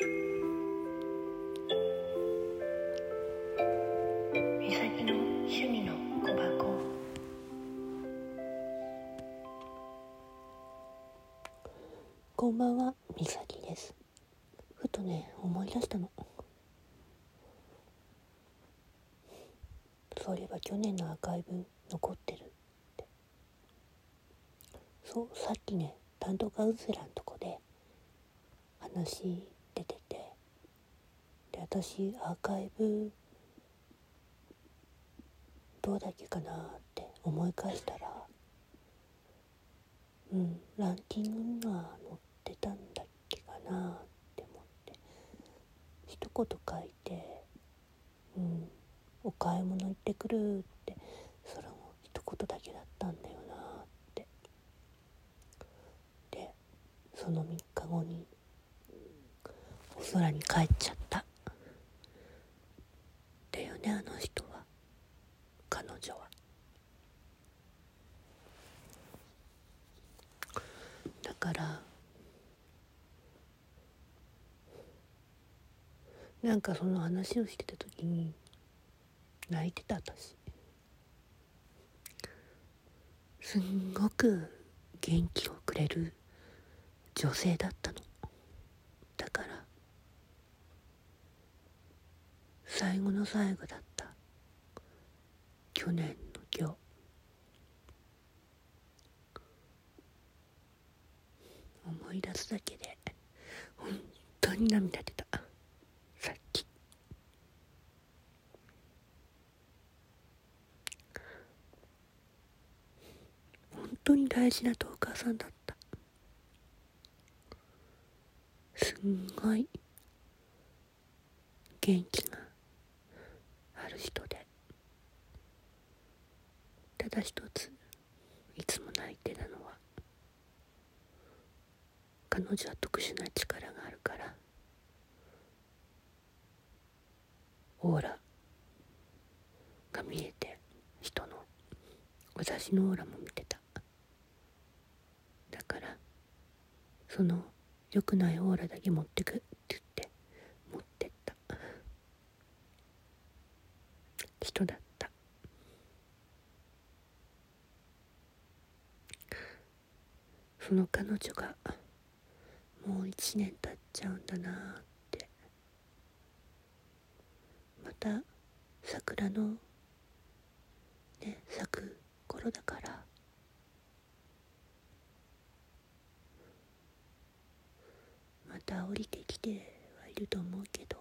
こんばんは、みさきです。ふとね、思い出したの。そういえば去年のアーカイブ残ってるって。そう、さっきね、担当カウンセラーのとこで話、私アーカイブどうだっけかなって思い返したら、うん、ランキングには載ってたんだっけかなって思って一言書いて「うんお買い物行ってくる」ってそれも一言だけだったんだよなって。でその3日後にお空に帰っちゃっただよねあの人はだから。なんかその話をしてた時に泣いてた私。すんごく元気をくれる女性だったの。だから。最後の最後だった。去年の今日思い出すだけで本当に涙出た。さっき。本当に大事なトーカーさんだった。すんごい元気がある人でた一ついつも泣いてたのは彼女は特殊な力があるからオーラが見えて人の私のオーラも見てた。だからその良くないオーラだけ持ってくって言って持ってった。人だった。その彼女がもう一年経っちゃうんだなって。また桜のね咲く頃だから。また降りてきてはいると思うけど。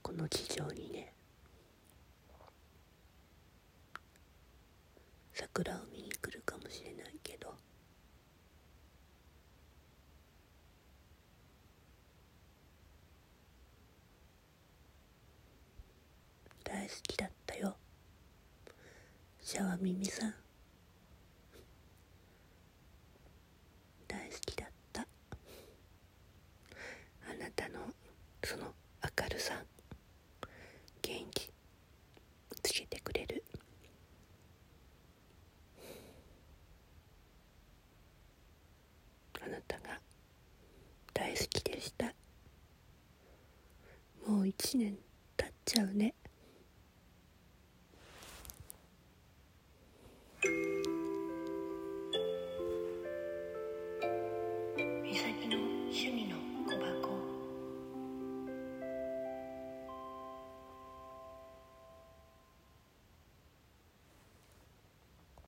この地上にね桜を見に来るかもしれないけど大好きだったよ。シャワミミさん。大好きだった。あなたのその明るさ。元気。つけてくれる。あなたが大好きでした。もう一年経っちゃうね。